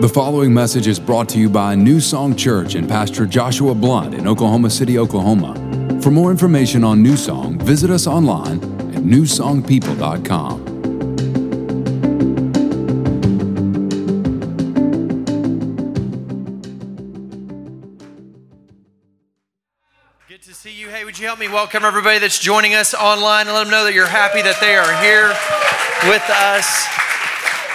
The following message is brought to you by New Song Church and Pastor Joshua Blunt in Oklahoma City, Oklahoma. For more information on New Song, visit us online at newsongpeople.com. Good to see you. Hey, would you help me welcome everybody that's joining us online and let them know that you're happy that they are here with us.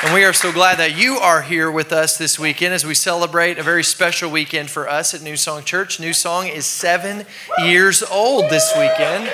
And we are so glad that you are here with us this weekend as we celebrate a very special weekend for us at New Song Church. New Song is seven years old this weekend.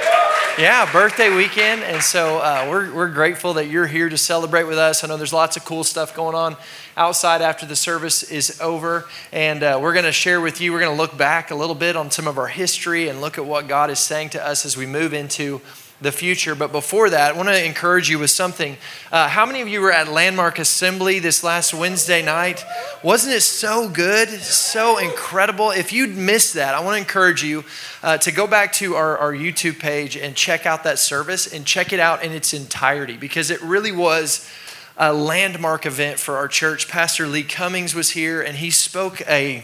Yeah, birthday weekend. And so uh, we're, we're grateful that you're here to celebrate with us. I know there's lots of cool stuff going on outside after the service is over. And uh, we're going to share with you, we're going to look back a little bit on some of our history and look at what God is saying to us as we move into the future. But before that, I want to encourage you with something. Uh, how many of you were at Landmark Assembly this last Wednesday night? Wasn't it so good? So incredible. If you'd missed that, I want to encourage you uh, to go back to our, our YouTube page and check out that service and check it out in its entirety because it really was a landmark event for our church. Pastor Lee Cummings was here and he spoke a,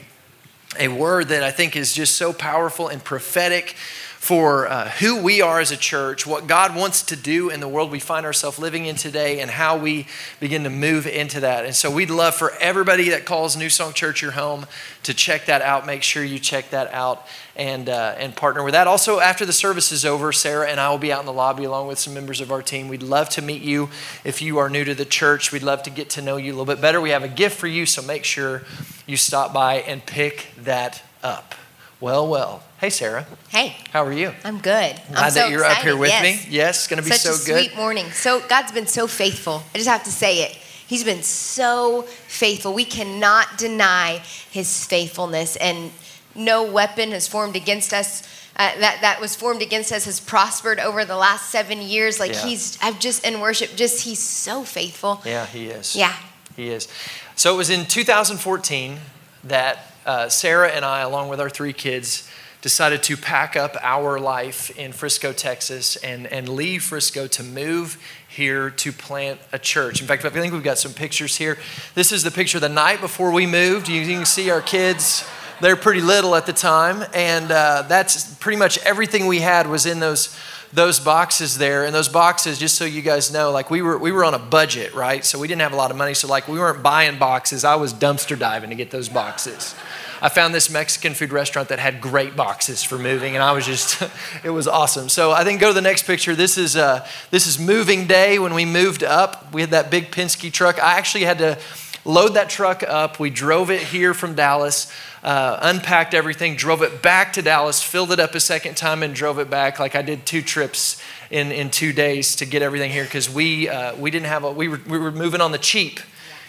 a word that I think is just so powerful and prophetic for uh, who we are as a church, what God wants to do in the world we find ourselves living in today, and how we begin to move into that. And so we'd love for everybody that calls New Song Church your home to check that out. Make sure you check that out and, uh, and partner with that. Also, after the service is over, Sarah and I will be out in the lobby along with some members of our team. We'd love to meet you if you are new to the church. We'd love to get to know you a little bit better. We have a gift for you, so make sure you stop by and pick that up. Well, well. Hey, Sarah. Hey. How are you? I'm good. Glad I'm so that you're excited. up here with yes. me. Yes, it's going to be Such so a good. sweet morning. So God's been so faithful. I just have to say it. He's been so faithful. We cannot deny His faithfulness, and no weapon has formed against us. Uh, that that was formed against us has prospered over the last seven years. Like Yeah. He's, I've just in worship, just He's so faithful. Yeah, he is. Yeah. He is. So it was in 2014 that uh, Sarah and I, along with our three kids, decided to pack up our life in Frisco, Texas, and, and leave Frisco to move here to plant a church. In fact, I think we've got some pictures here. This is the picture the night before we moved. You can see our kids. They're pretty little at the time, and uh, that's pretty much everything we had was in those those boxes there and those boxes just so you guys know like we were we were on a budget right so we didn't have a lot of money so like we weren't buying boxes i was dumpster diving to get those boxes i found this mexican food restaurant that had great boxes for moving and i was just it was awesome. So i think go to the next picture. This is uh, this is moving day when we moved up. We had that big penske truck. I actually had to load that truck up. We drove it here from dallas uh, unpacked everything, drove it back to Dallas, filled it up a second time, and drove it back. Like I did two trips in, in two days to get everything here because we uh, we didn't have a we were we were moving on the cheap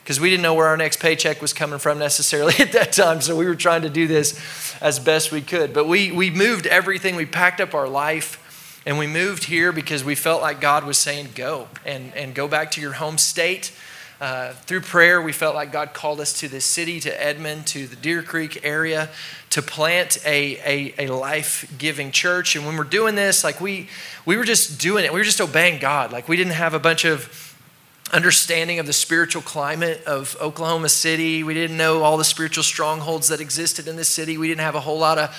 because we didn't know where our next paycheck was coming from necessarily at that time. So we were trying to do this as best we could. But we we moved everything. We packed up our life. And we moved here because we felt like God was saying, go and, and go back to your home state. Uh, through prayer, we felt like God called us to this city, to Edmond, to the Deer Creek area, to plant a, a, a life giving church. And when we're doing this, like we, we were just doing it, we were just obeying God. Like we didn't have a bunch of understanding of the spiritual climate of Oklahoma City. We didn't know all the spiritual strongholds that existed in the city. We didn't have a whole lot of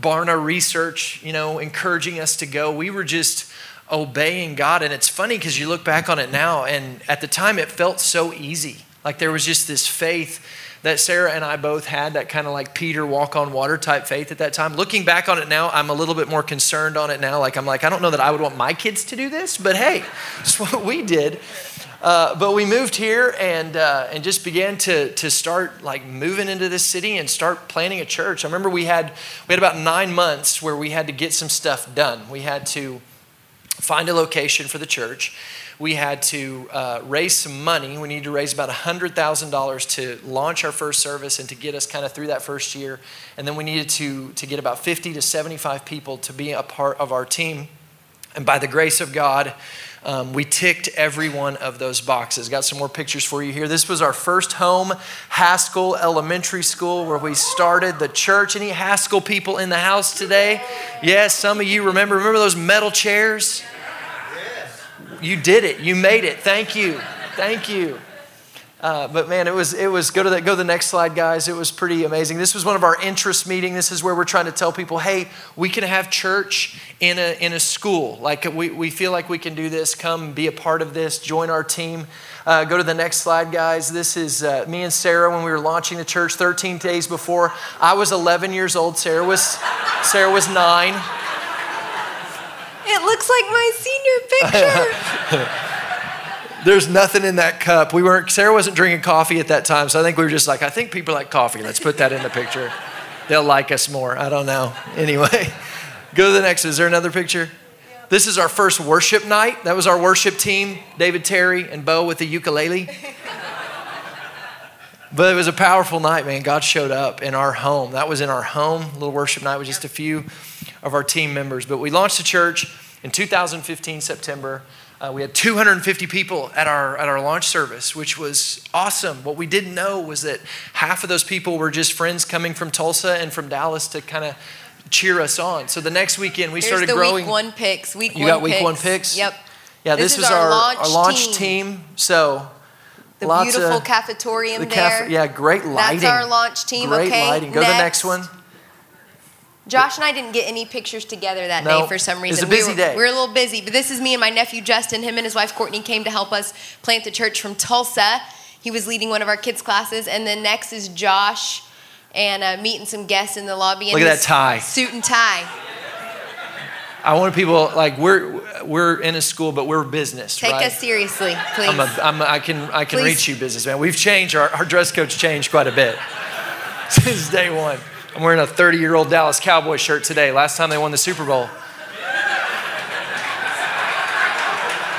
Barna research, you know, encouraging us to go. We were just obeying God. And it's funny because you look back on it now, and at the time it felt so easy. Like there was just this faith that Sarah and I both had, that kind of like Peter walk on water type faith at that time. Looking back on it now, I'm a little bit more concerned on it now. Like I'm like, I don't know that I would want my kids to do this, but hey, it's what we did. Uh, but we moved here and uh, and just began to to start like moving into this city and start planning a church. I remember we had we had about nine months where we had to get some stuff done. We had to find a location for the church. We had to uh, raise some money. We needed to raise about $100,000 to launch our first service and to get us kind of through that first year. And then we needed to, to get about 50 to 75 people to be a part of our team. And by the grace of God, um, we ticked every one of those boxes. Got some more pictures for you here. This was our first home, Haskell Elementary School, where we started the church. Any Haskell people in the house today? Yes, some of you remember. Remember those metal chairs? You did it. You made it. Thank you. Thank you. Uh, but man, it was it was go to the go to the next slide, guys. It was pretty amazing. This was one of our interest meeting. This is where we're trying to tell people, hey, we can have church in a in a school. Like we, we feel like we can do this. Come be a part of this. Join our team. Uh, go to the next slide, guys. This is uh, me and Sarah when we were launching the church 13 days before. I was 11 years old. Sarah was Sarah was nine. It looks like my senior picture. There's nothing in that cup. We weren't. Sarah wasn't drinking coffee at that time, so I think we were just like, I think people like coffee. Let's put that in the picture. They'll like us more. I don't know. Anyway, go to the next. Is there another picture? This is our first worship night. That was our worship team, David Terry and Bo with the ukulele. But it was a powerful night, man. God showed up in our home. That was in our home, little worship night with just a few of our team members. But we launched the church in 2015, September. Uh, we had 250 people at our, at our launch service, which was awesome. What we didn't know was that half of those people were just friends coming from Tulsa and from Dallas to kind of cheer us on. So the next weekend, we Here's started the growing. week one picks. Week You one got week picks. one picks? Yep. Yeah, This this, is our our, launch our launch team. team. So The lots beautiful of cafetorium the there. caf- yeah, great lighting. That's our launch team. Great okay. lighting. Go to the next one. Josh and I didn't get any pictures together that No, day for some it was reason. a busy we were, day. We were a little busy, but this is me and my nephew Justin. Him and his wife Courtney came to help us plant the church from Tulsa. He was leading one of our kids' classes, and then next is Josh and uh, meeting some guests in the lobby. in Look at that tie. suit and tie. I want people like we're we're in a school, but we're business, Take right? us seriously, please. I'm a, I'm a, I can I can Please. reach you, businessman. We've changed our, our dress code's changed quite a bit since day one. I'm wearing a 30 year old Dallas Cowboy shirt today. Last time they won the Super Bowl.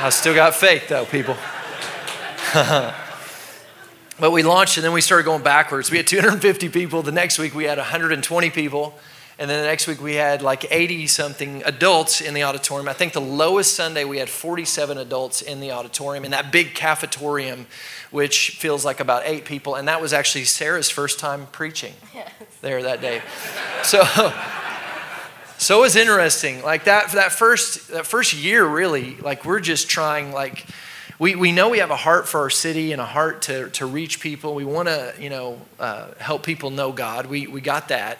I still got faith though, people. but we launched and then we started going backwards. We had 250 people. The next week we had 120 people. And then the next week we had like 80 something adults in the auditorium. I think the lowest Sunday we had 47 adults in the auditorium in that big cafetorium, which feels like about eight people. And that was actually Sarah's first time preaching there that day. So, so it was interesting. Like that, that first, that first year, really, like we're just trying, like, we, we know we have a heart for our city and a heart to, to reach people. We want to, you know, uh, help people know God. We, we got that.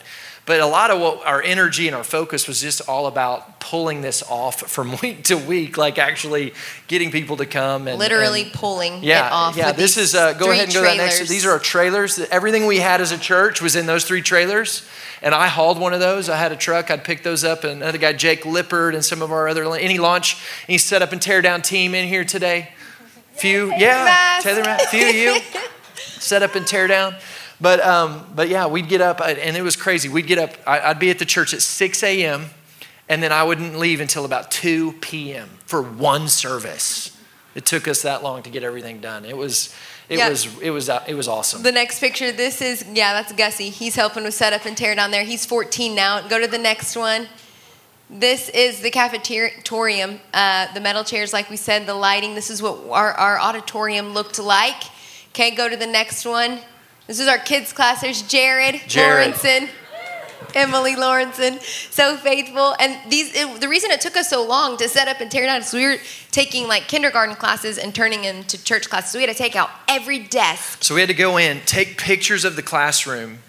But a lot of what our energy and our focus was just all about pulling this off from week to week, like actually getting people to come and Literally and- pulling yeah, it off. yeah. This is uh, go ahead and go to that next. These are our trailers. Everything we had as a church was in those three trailers, and I hauled one of those. I had a truck. I'd pick those up, and another guy, Jake Lippard, and some of our other any launch, any set up and tear down team in here today. Few, yeah, Taylor, Mass. few of you set up and tear down. But um, but yeah, we'd get up, and it was crazy. We'd get up. I- I'd be at the church at 6 a.m. And then I wouldn't leave until about 2 p.m. for one service. It took us that long to get everything done. It was, it Yeah. was, it was, uh, it was awesome. The next picture, this is, yeah, that's Gussie. He's helping with setup and tear down there. He's 14 now. Go to the next one. This is the cafetorium, uh, the metal chairs, like we said, the lighting. This is what our, our auditorium looked like. Okay, go to the next one. This is our kids' class. There's Jared, Jared. Lawrenson, Emily Lawrenson, so faithful. And these, it, the reason it took us so long to set up and tear down is we were taking like kindergarten classes and turning into church classes. So we had to take out every desk So we had to go in, take pictures of the classroom,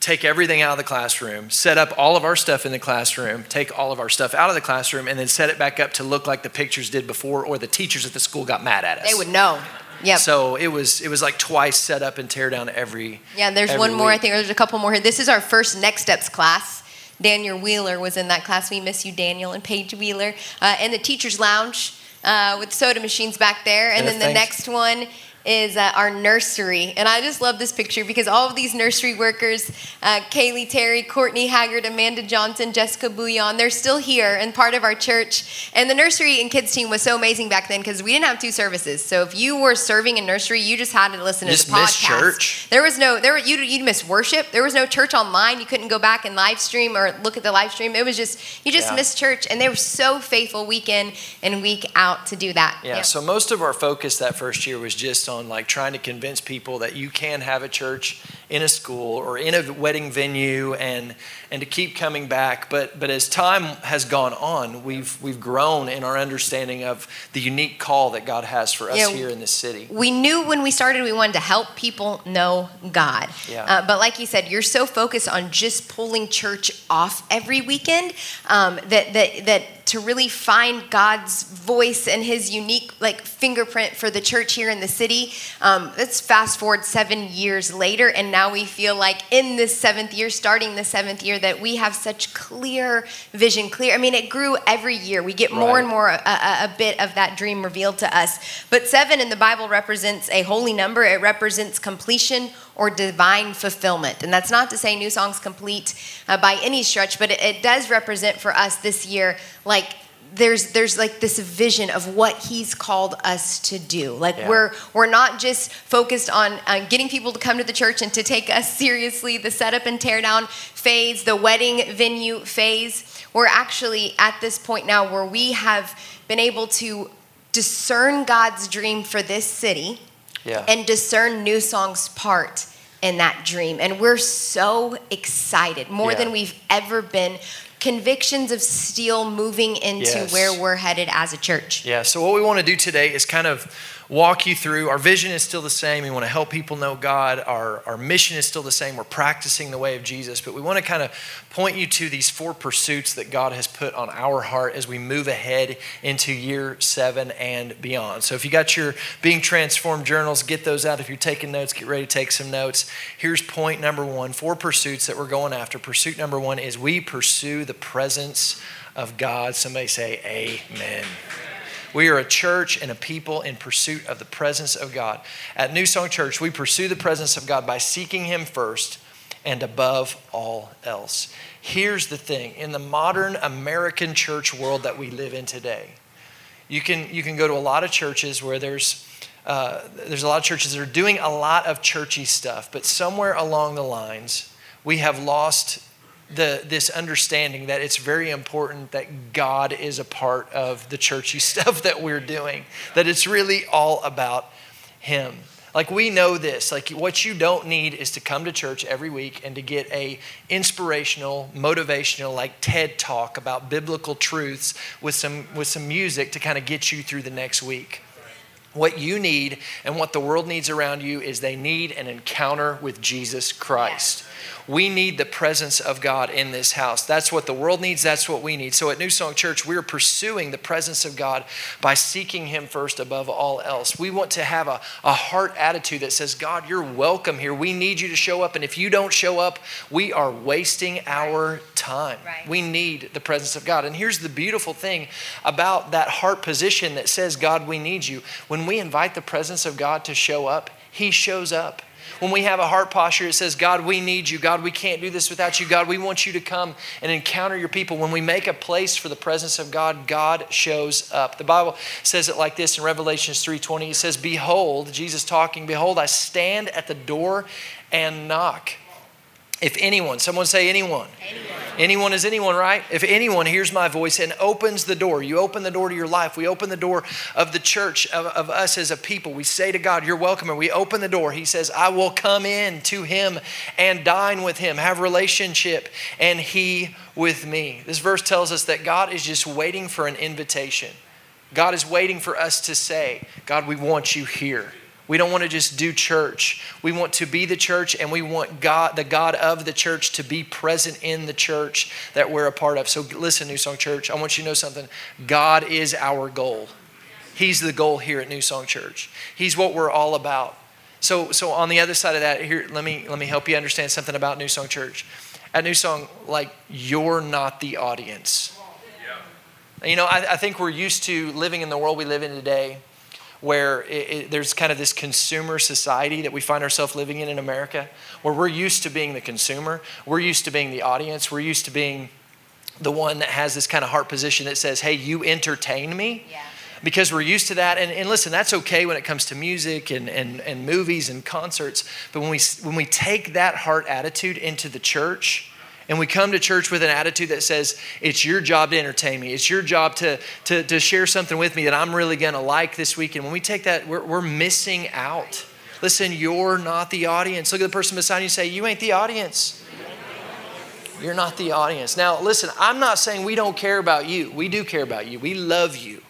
take everything out of the classroom, set up all of our stuff in the classroom, take all of our stuff out of the classroom, and then set it back up to look like the pictures did before, or the teachers at the school got mad at us. They would know. Yep. So it was, it was like twice set up and tear down every. yeah, there's every one more. I week. think there's a couple more here. This is our first Next Steps class. Daniel Wheeler was in that class. We miss you, Daniel, and Paige Wheeler. Uh, and the teacher's lounge uh, with soda machines back there. And Yeah, then the thanks. next one is uh, our nursery. And I just love this picture because all of these nursery workers, uh, Kaylee Terry, Courtney Haggard, Amanda Johnson, Jessica Bouillon, they're still here and part of our church. And the nursery and kids team was so amazing back then because we didn't have two services. So if you were serving in nursery, you just had to listen You to the podcast. missed church. There was no there. were- You'd, you'd miss worship. There was no church online. You couldn't go back and live stream or look at the live stream. It was just you just Yeah. missed church, and they were so faithful week in and week out to do that. Yeah, so most of our focus that first year was just on like trying to convince people that you can have a church in a school or in a wedding venue and and to keep coming back but but as time has gone on we've we've grown in our understanding of the unique call that God has for us Yeah. here in this city we knew when we started we wanted to help people know God. Yeah. Uh, but like you said, you're so focused on just pulling church off every weekend um, that that that to really find God's voice and His unique like fingerprint for the church here in the city. Um, let's fast forward seven years later, and now we feel like in this seventh year, starting the seventh year, that we have such clear vision. Clear. I mean, it grew every year. We get more Right. and more a, a, a bit of that dream revealed to us. But seven in the Bible represents a holy number. It represents completion or divine fulfillment. And that's not to say New Song's complete uh, by any stretch, but it, it does represent for us this year, like, there's there's like this vision of what he's called us to do. Like Yeah. we're we're not just focused on uh, getting people to come to the church and to take us seriously, the setup and tear down phase, the wedding venue phase. We're actually at this point now where we have been able to discern God's dream for this city yeah and discern New Song's part in that dream. And we're so excited, more Yeah. than we've ever been. Convictions of steel moving into Yes. where we're headed as a church. Yeah, so what we want to do today is kind of walk you through. Our vision is still the same. We want to help people know God. Our, our mission is still the same. We're practicing the way of Jesus, but we want to kind of point you to these four pursuits that God has put on our heart as we move ahead into year seven and beyond. So if you got your Being Transformed journals, get those out. If you're taking notes, get ready to take some notes. Here's point number one four pursuits that we're going after. Pursuit number one is we pursue the presence of God. Somebody say, Amen. We are a church and a people in pursuit of the presence of God. At New Song Church, we pursue the presence of God by seeking Him first and above all else. Here's the thing in the modern American church world that we live in today, you can, you can go to a lot of churches where there's uh, there's a lot of churches that are doing a lot of churchy stuff, but somewhere along the lines, we have lost the, this understanding that it's very important that God is a part of the churchy stuff that we're doing, that it's really all about Him. Like we know this, like what you don't need is to come to church every week and to get a inspirational, motivational, like TED talk about biblical truths with some with some music to kind of get you through the next week. What you need and what the world needs around you is they need an encounter with Jesus Christ. We need the presence of God in this house. That's what the world needs. That's what we need. So at New Song Church, we're pursuing the presence of God by seeking Him first above all else. We want to have a, a heart attitude that says, God, you're welcome here. We need you to show up. And if you don't show up, we are wasting our time. Right. We need the presence of God. And here's the beautiful thing about that heart position that says, God, we need you. When we invite the presence of God to show up, He shows up. When we have a heart posture, it says, God, we need you. God, we can't do this without you. God, we want you to come and encounter your people. When we make a place for the presence of God, God shows up. The Bible says it like this in Revelations 3:20. It says, Behold, Jesus talking, behold, I stand at the door and knock. If anyone, someone say anyone. Anyone. Anyone is anyone, right? If anyone hears my voice and opens the door, you open the door to your life. We open the door of the church, of, of us as a people. We say to God, You're welcome. And we open the door. He says, I will come in to him and dine with him, have relationship, and he with me. This verse tells us that God is just waiting for an invitation. God is waiting for us to say, God, we want you here. We don't want to just do church. We want to be the church and we want God, the God of the church, to be present in the church that we're a part of. So listen, New Song Church, I want you to know something. God is our goal. He's the goal here at New Song Church. He's what we're all about. So, so on the other side of that, here, let me let me help you understand something about New Song Church. At New Song, like you're not the audience. You know, I, I think we're used to living in the world we live in today where it, it, there's kind of this consumer society that we find ourselves living in in America, where we're used to being the consumer, we're used to being the audience, we're used to being the one that has this kind of heart position that says, hey, you entertain me. Yeah. Because we're used to that. And, and listen, that's okay when it comes to music and, and, and movies and concerts. But when we, when we take that heart attitude into the church, and we come to church with an attitude that says, it's your job to entertain me. It's your job to, to, to share something with me that I'm really going to like this week. And when we take that, we're, we're missing out. Listen, you're not the audience. Look at the person beside you and say, You ain't the audience. You're not the audience. Now, listen, I'm not saying we don't care about you. We do care about you. We love you.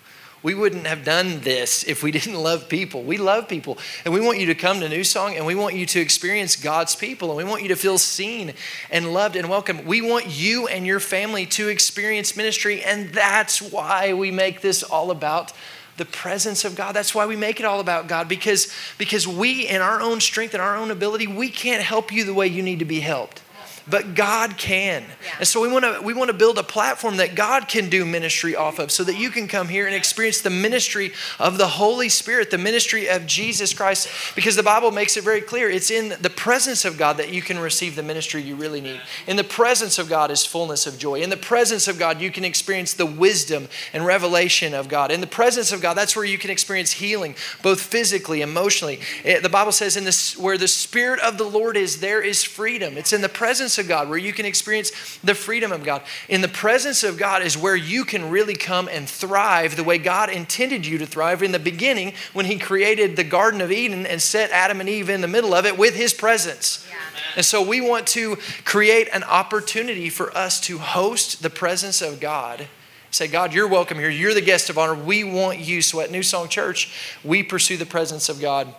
We wouldn't have done this if we didn't love people. We love people. And we want you to come to New Song and we want you to experience God's people and we want you to feel seen and loved and welcome. We want you and your family to experience ministry. And that's why we make this all about the presence of God. That's why we make it all about God because, because we, in our own strength and our own ability, we can't help you the way you need to be helped but God can. Yeah. And so we want to we want to build a platform that God can do ministry off of so that you can come here and experience the ministry of the Holy Spirit, the ministry of Jesus Christ because the Bible makes it very clear it's in the presence of God that you can receive the ministry you really need. In the presence of God is fullness of joy. In the presence of God you can experience the wisdom and revelation of God. In the presence of God that's where you can experience healing both physically, emotionally. It, the Bible says in this where the spirit of the Lord is there is freedom. It's in the presence of God, where you can experience the freedom of God. In the presence of God is where you can really come and thrive the way God intended you to thrive in the beginning when He created the Garden of Eden and set Adam and Eve in the middle of it with His presence. Yeah. And so we want to create an opportunity for us to host the presence of God. Say, God, you're welcome here. You're the guest of honor. We want you. So at New Song Church, we pursue the presence of God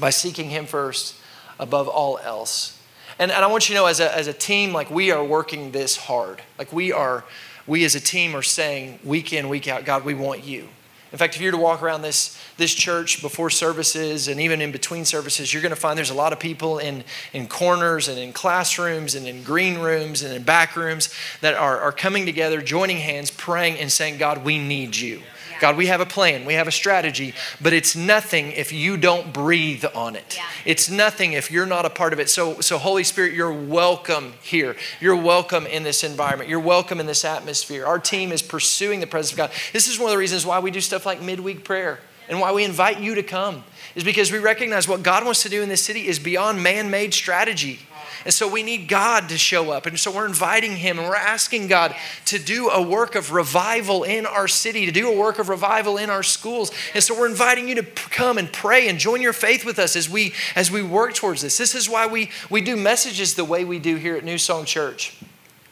by seeking Him first above all else. And, and I want you to know as a, as a team, like we are working this hard. Like we are, we as a team are saying week in, week out, God, we want you. In fact, if you were to walk around this, this church before services and even in between services, you're going to find there's a lot of people in, in corners and in classrooms and in green rooms and in back rooms that are, are coming together, joining hands, praying, and saying, God, we need you. God, we have a plan, we have a strategy, but it's nothing if you don't breathe on it. Yeah. It's nothing if you're not a part of it. So, so, Holy Spirit, you're welcome here. You're welcome in this environment. You're welcome in this atmosphere. Our team is pursuing the presence of God. This is one of the reasons why we do stuff like midweek prayer and why we invite you to come, is because we recognize what God wants to do in this city is beyond man made strategy. And so we need God to show up. And so we're inviting Him and we're asking God to do a work of revival in our city, to do a work of revival in our schools. And so we're inviting you to come and pray and join your faith with us as we as we work towards this. This is why we, we do messages the way we do here at New Song Church.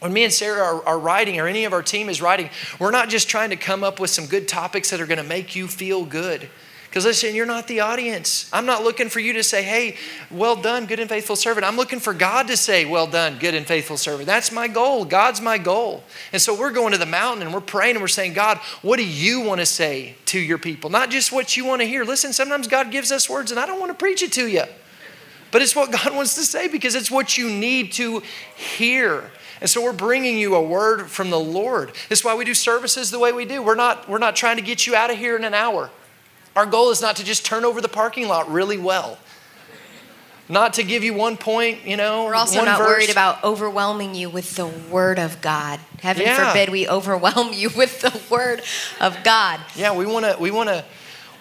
When me and Sarah are, are, writing, or any of our team is writing, we're not just trying to come up with some good topics that are going to make you feel good. Because listen, you're not the audience. I'm not looking for you to say, hey, well done, good and faithful servant. I'm looking for God to say, well done, good and faithful servant. That's my goal. God's my goal. And so we're going to the mountain and we're praying and we're saying, God, what do you want to say to your people? Not just what you want to hear. Listen, sometimes God gives us words and I don't want to preach it to you. But it's what God wants to say because it's what you need to hear. And so we're bringing you a word from the Lord. That's why we do services the way we do. We're not, we're not trying to get you out of here in an hour. Our goal is not to just turn over the parking lot really well. Not to give you one point, you know. We're also not verse. worried about overwhelming you with the Word of God. Heaven yeah. forbid we overwhelm you with the Word of God. Yeah, we want to we want to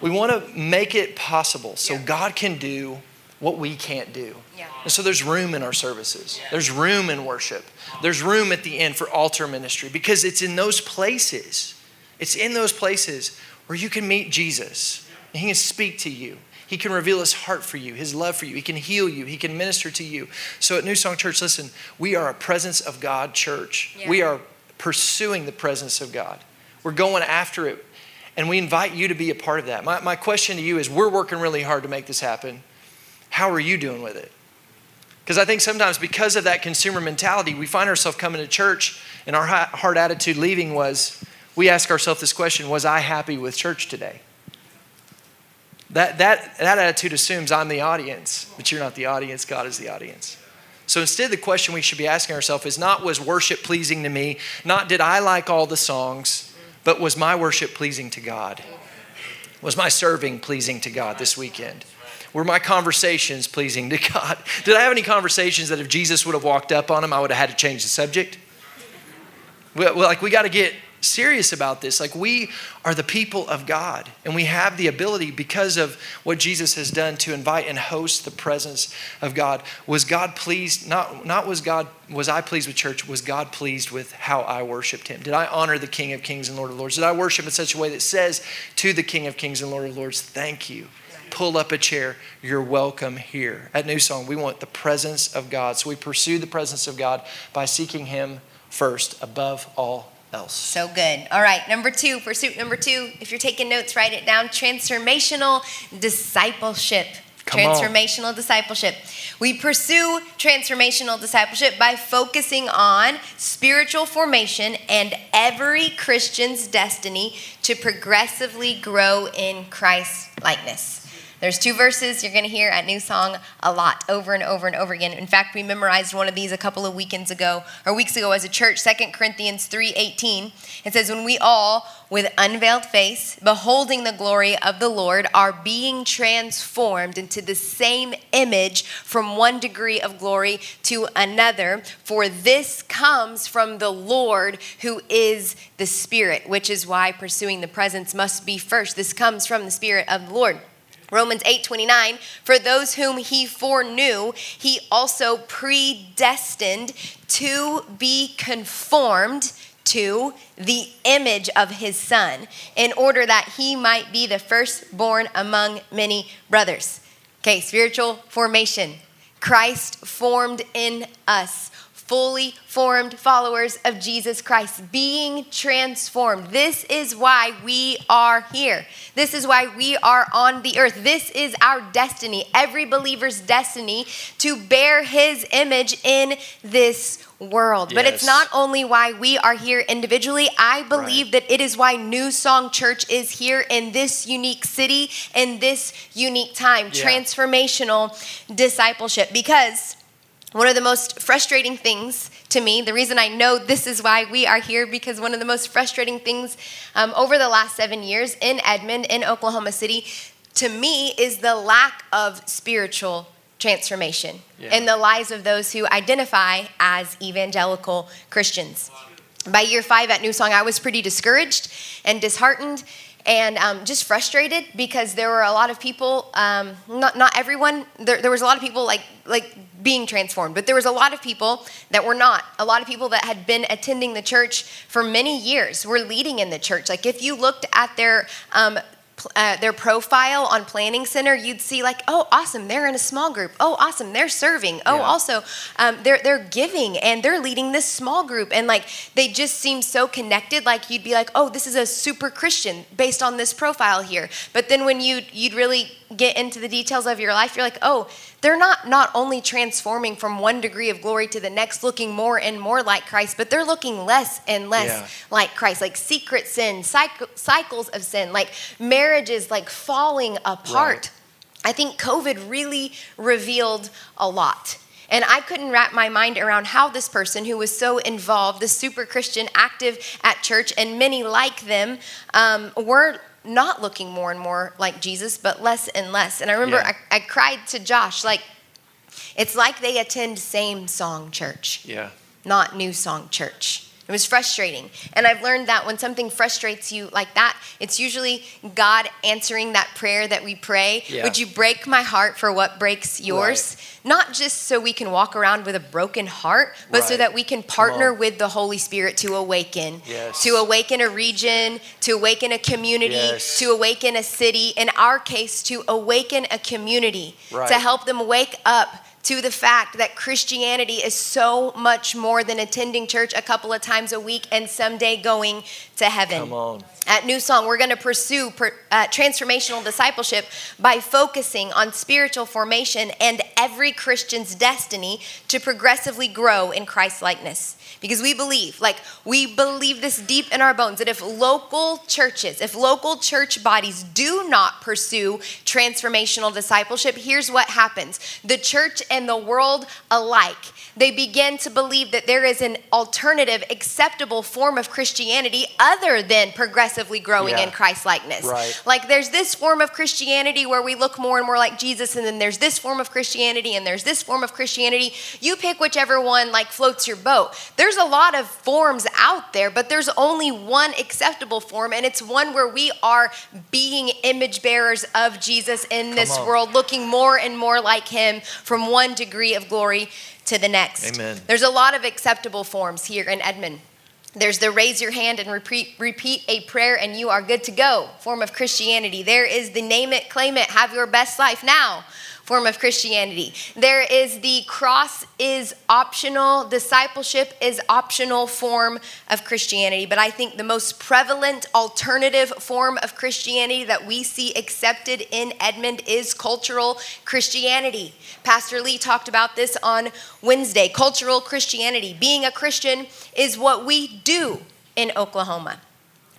we want to make it possible so yeah. God can do what we can't do. Yeah. And so there's room in our services. Yeah. There's room in worship. There's room at the end for altar ministry because it's in those places. It's in those places where you can meet Jesus and He can speak to you. He can reveal His heart for you, His love for you. He can heal you. He can minister to you. So at New Song Church, listen, we are a presence of God church. Yeah. We are pursuing the presence of God. We're going after it. And we invite you to be a part of that. My, my question to you is we're working really hard to make this happen. How are you doing with it? Because I think sometimes because of that consumer mentality, we find ourselves coming to church and our heart attitude leaving was, we ask ourselves this question Was I happy with church today? That, that, that attitude assumes I'm the audience, but you're not the audience, God is the audience. So instead, the question we should be asking ourselves is not was worship pleasing to me, not did I like all the songs, but was my worship pleasing to God? Was my serving pleasing to God this weekend? Were my conversations pleasing to God? Did I have any conversations that if Jesus would have walked up on them, I would have had to change the subject? Like we got to get serious about this. Like, we are the people of God, and we have the ability because of what Jesus has done to invite and host the presence of God. Was God pleased? Not, not was God, was I pleased with church? Was God pleased with how I worshiped Him? Did I honor the King of Kings and Lord of Lords? Did I worship in such a way that says to the King of Kings and Lord of Lords, Thank you? pull up a chair. You're welcome here. At New Song, we want the presence of God. So we pursue the presence of God by seeking Him first above all else. So good. All right, number two, pursuit number two. If you're taking notes, write it down transformational discipleship. Come on. transformational discipleship. We pursue transformational discipleship by focusing on spiritual formation and every Christian's destiny to progressively grow in Christ likeness. There's two verses you're going to hear at New Song a lot, over and over and over again. In fact, we memorized one of these a couple of weekends ago, or weeks ago as a church, 2 Corinthians 3:18. It says, "When we all, with unveiled face, beholding the glory of the Lord, are being transformed into the same image from one degree of glory to another, for this comes from the Lord who is the Spirit," which is why pursuing the presence must be first. This comes from the Spirit of the Lord. Romans 8:29 for those whom he foreknew he also predestined to be conformed to the image of his son in order that he might be the firstborn among many brothers. Okay, spiritual formation. Christ formed in us fully formed followers of Jesus Christ, being transformed. This is why we are here. This is why we are on the earth. This is our destiny, every believer's destiny to bear his image in this world. But it's not only why we are here individually, I believe Right. that it is why New Song Church is here in this unique city, in this unique time. Yeah. Transformational discipleship. Because one of the most frustrating things to me, the reason I know this is why we are here, because one of the most frustrating things um, over the last seven years in Edmond, in Oklahoma City, to me is the lack of spiritual transformation Yeah. in the lives of those who identify as evangelical Christians. By year five at New Song, I was pretty discouraged and disheartened and um, just frustrated because there were a lot of people, um, not, not everyone, there, there was a lot of people like, like being transformed, but there was a lot of people that were not. A lot of people that had been attending the church for many years were leading in the church. Like if you looked at their um, uh, their profile on Planning Center, you'd see like, oh, awesome, they're in a small group. Oh, awesome, they're serving. Oh, Yeah. also, um, they're they're giving and they're leading this small group, and like they just seem so connected. Like you'd be like, oh, this is a super Christian based on this profile here. But then when you you'd really get into the details of your life, you're like, oh, they're not not only transforming from one degree of glory to the next, looking more and more like Christ, but they're looking less and less Yeah. like Christ, like secret sin, cycle, cycles of sin, like marriages like falling apart. I think COVID really revealed a lot. And I couldn't wrap my mind around how this person who was so involved, this super Christian, active at church, and many like them, um, were not looking more and more like Jesus, but less and less. And I remember Yeah. I, I cried to Josh, like, it's like they attend same song church Yeah. not New Song Church. It was frustrating. And I've learned that when something frustrates you like that, it's usually God answering that prayer that we pray. Yeah. Would you break my heart for what breaks yours? Not just so we can walk around with a broken heart, but so that we can partner with the Holy Spirit to awaken. Yes. To awaken a region, to awaken a community, Yes. to awaken a city. In our case, to awaken a community. Right. To help them wake up to the fact that Christianity is so much more than attending church a couple of times a week and someday going to heaven. Come on. At New Song, we're going to pursue per, uh, transformational discipleship by focusing on spiritual formation and every Christian's destiny to progressively grow in Christ likeness. Because we believe, like, we believe this deep in our bones that if local churches, if local church bodies do not pursue transformational discipleship, here's what happens the church and the world alike they begin to believe that there is an alternative, acceptable form of Christianity other than progressively growing Yeah. in Christ likeness. Right. Like there's this form of Christianity where we look more and more like Jesus, and then there's this form of Christianity, and there's this form of Christianity. You pick whichever one like floats your boat. There's a lot of forms out there, but there's only one acceptable form, and it's one where we are being image bearers of Jesus in this world, looking more and more like him from one degree of glory to the next. Amen. There's a lot of acceptable forms here in Edmond. There's the raise your hand and repeat, repeat a prayer and you are good to go. Form of Christianity. There is the name it, claim it, have your best life now form of Christianity. There is the cross is optional, discipleship is optional form of Christianity. But I think the most prevalent alternative form of Christianity that we see accepted in Edmond is cultural Christianity. Pastor Lee talked about this on Wednesday. Cultural Christianity. Being a Christian is what we do in Oklahoma.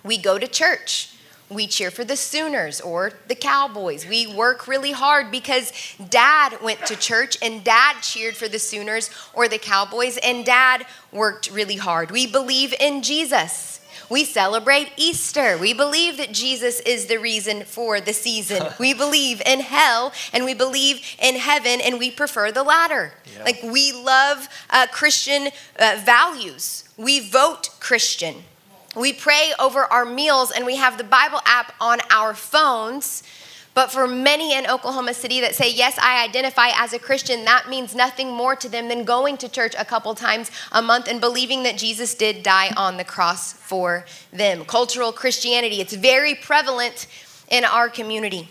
We go to church we cheer for the Sooners or the Cowboys. We work really hard because dad went to church and dad cheered for the Sooners or the Cowboys and dad worked really hard. We believe in Jesus. We celebrate Easter. We believe that Jesus is the reason for the season. we believe in hell and we believe in heaven and we prefer the latter. Yeah. Like we love uh, Christian uh, values. We vote Christian we pray over our meals and we have the Bible app on our phones. But for many in Oklahoma City that say, Yes, I identify as a Christian, that means nothing more to them than going to church a couple times a month and believing that Jesus did die on the cross for them. Cultural Christianity, it's very prevalent in our community,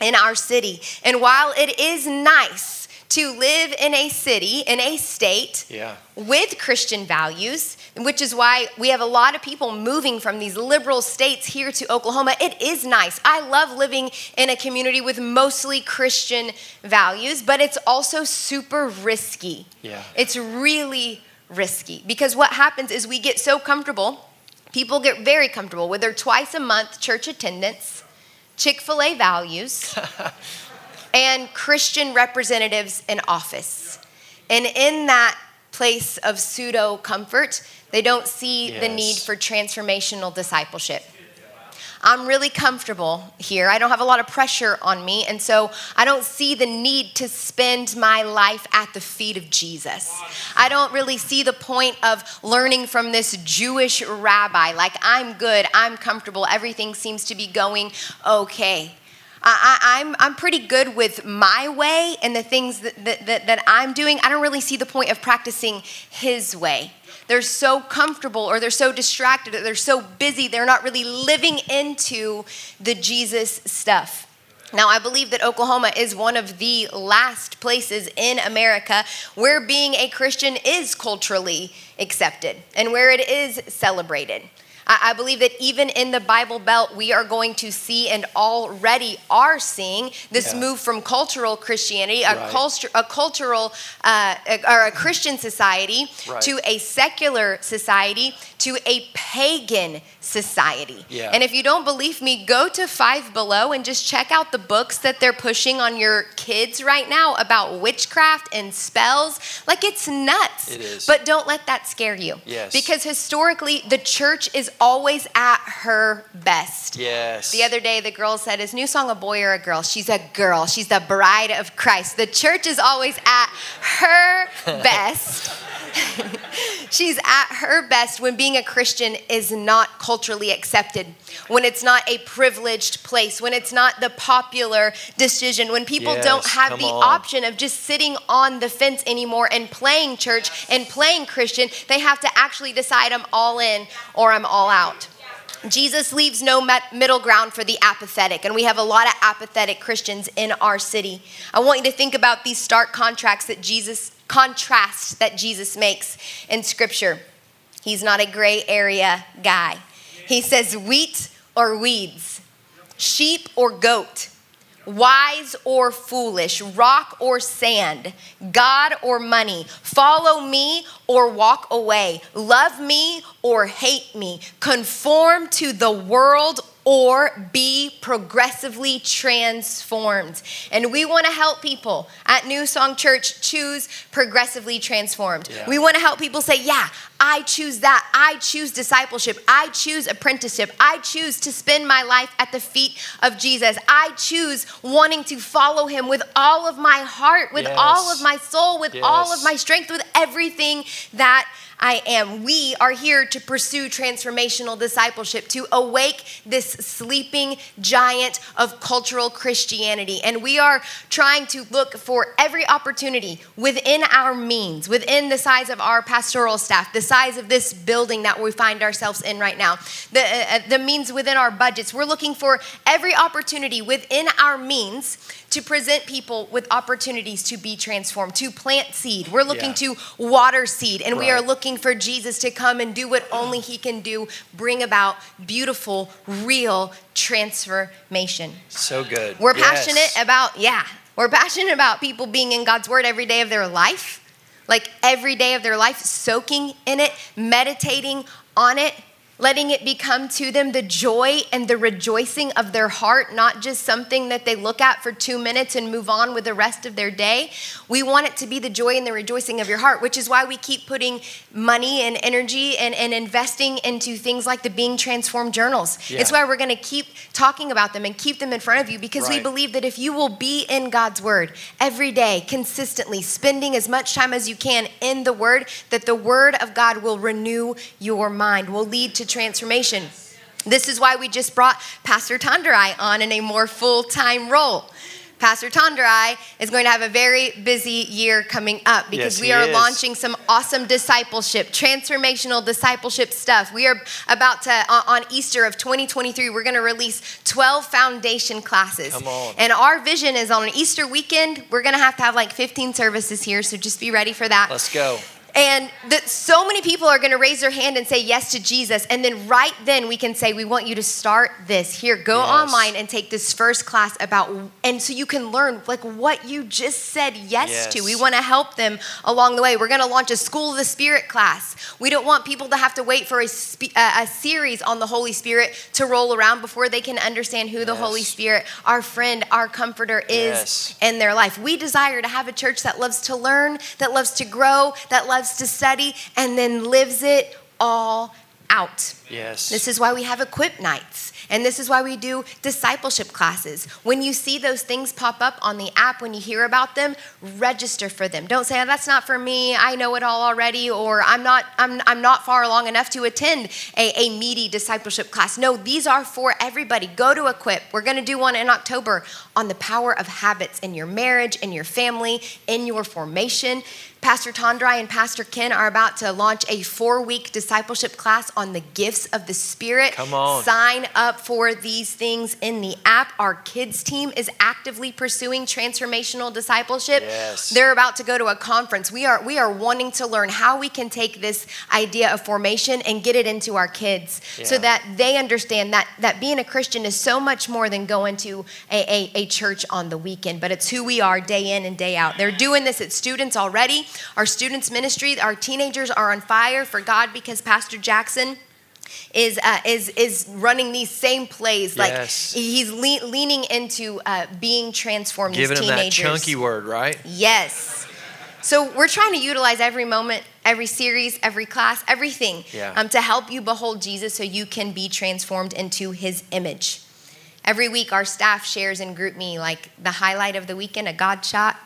in our city. And while it is nice, to live in a city, in a state yeah. with Christian values, which is why we have a lot of people moving from these liberal states here to Oklahoma. It is nice. I love living in a community with mostly Christian values, but it's also super risky. Yeah. It's really risky because what happens is we get so comfortable, people get very comfortable with their twice a month church attendance, Chick fil A values. and Christian representatives in office. And in that place of pseudo comfort, they don't see yes. the need for transformational discipleship. I'm really comfortable here. I don't have a lot of pressure on me. And so I don't see the need to spend my life at the feet of Jesus. I don't really see the point of learning from this Jewish rabbi. Like, I'm good, I'm comfortable, everything seems to be going okay. I, am I'm, I'm pretty good with my way and the things that, that, that, that I'm doing. I don't really see the point of practicing His way. They're so comfortable or they're so distracted, or they're so busy, they're not really living into the Jesus stuff. Now, I believe that Oklahoma is one of the last places in America where being a Christian is culturally accepted and where it is celebrated. I believe that even in the Bible Belt, we are going to see and already are seeing this yeah. move from cultural Christianity, a, right. culture, a cultural uh, or a Christian society, right. to a secular society, to a pagan society. Yeah. And if you don't believe me, go to Five Below and just check out the books that they're pushing on your kids right now about witchcraft and spells. Like it's nuts. It is. But don't let that scare you. Yes. Because historically, the church is always at her best. Yes. The other day, the girl said, Is New Song a boy or a girl? She's a girl. She's the bride of Christ. The church is always at her best. She's at her best when being a Christian is not culturally accepted, when it's not a privileged place, when it's not the popular decision, when people yes, don't have the on. option of just sitting on the fence anymore and playing church and playing Christian. They have to actually decide I'm all in or I'm all out. Jesus leaves no middle ground for the apathetic, and we have a lot of apathetic Christians in our city. I want you to think about these stark contracts that Jesus contrast that Jesus makes in scripture. He's not a gray area guy. He says wheat or weeds, sheep or goat, wise or foolish, rock or sand, God or money, follow me or walk away, love me or hate me, conform to the world or be progressively transformed. And we want to help people at New Song Church choose progressively transformed. Yeah. We want to help people say, Yeah, I choose that. I choose discipleship. I choose apprenticeship. I choose to spend my life at the feet of Jesus. I choose wanting to follow him with all of my heart, with yes. all of my soul, with yes. all of my strength, with everything that I am. We are here to pursue transformational discipleship, to awake this sleeping giant of cultural Christianity. And we are trying to look for every opportunity within our means, within the size of our pastoral staff, the size of this building that we find ourselves in right now, the, uh, the means within our budgets. We're looking for every opportunity within our means to present people with opportunities to be transformed, to plant seed. We're looking Yeah. to water seed, and we are looking for Jesus to come and do what only He can do bring about beautiful, real transformation. So good. We're Yes. passionate about, yeah, we're passionate about people being in God's Word every day of their life, like every day of their life, soaking in it, meditating on it, letting it become to them the joy and the rejoicing of their heart, not just something that they look at for two minutes and move on with the rest of their day. We want it to be the joy and the rejoicing of your heart, which is why we keep putting money and energy and, and investing into things like the Being Transformed journals. Yeah. It's why we're going to keep talking about them and keep them in front of you because we believe that if you will be in God's Word every day, consistently, spending as much time as you can in the Word, that the Word of God will renew your mind, will lead to transformation. This is why we just brought Pastor Tandarai on in a more full time role. Pastor Tandarai is going to have a very busy year coming up because Yes, we are is. launching some awesome discipleship, transformational discipleship stuff. We are about to, on on Easter of 2023, we're going to release 12 foundation classes. Come on. And our vision is on an Easter weekend, we're going to have to have like 15 services here, so just be ready for that. Let's go. And that so many people are going to raise their hand and say yes to Jesus. And then right then we can say, we want you to start this. Here, go Yes. online and take this first class about, and so you can learn like what you just said yes, to. We want to help them along the way. We're going to launch a School of the Spirit class. We don't want people to have to wait for a, spe- a, a series on the Holy Spirit to roll around before they can understand who the Holy Spirit, our friend, our comforter is Yes. in their life. We desire to have a church that loves to learn, that loves to grow, that loves to study, and then lives it all out. Yes. This is why we have equip nights. And this is why we do discipleship classes. When you see those things pop up on the app, when you hear about them, register for them. Don't say, oh, that's not for me. I know it all already, or I'm not, I'm, I'm not far along enough to attend a, a meaty discipleship class. No, these are for everybody. Go to Equip. We're going to do one in October on the power of habits in your marriage, in your family, in your formation. Pastor Tandrai and Pastor Ken are about to launch a four week discipleship class on the gifts of the Spirit. Come on. Sign up for these things in the app. Our kids team is actively pursuing transformational discipleship. Yes. They're about to go to a conference. We are we are wanting to learn how we can take this idea of formation and get it into our kids so that they understand that that being a Christian is so much more than going to a, a, a church on the weekend, but it's who we are day in and day out. They're doing this at students already. Our students ministry, our teenagers are on fire for God because Pastor Jackson is uh, is is running these same plays. Like Yes. he's le- leaning into uh, being transformed. Giving as them that teenagers. chunky word, right? Yes. So we're trying to utilize every moment, every series, every class, everything Yeah. um, to help you behold Jesus so you can be transformed into his image. Every week, our staff shares in GroupMe like the highlight of the weekend, a God shot,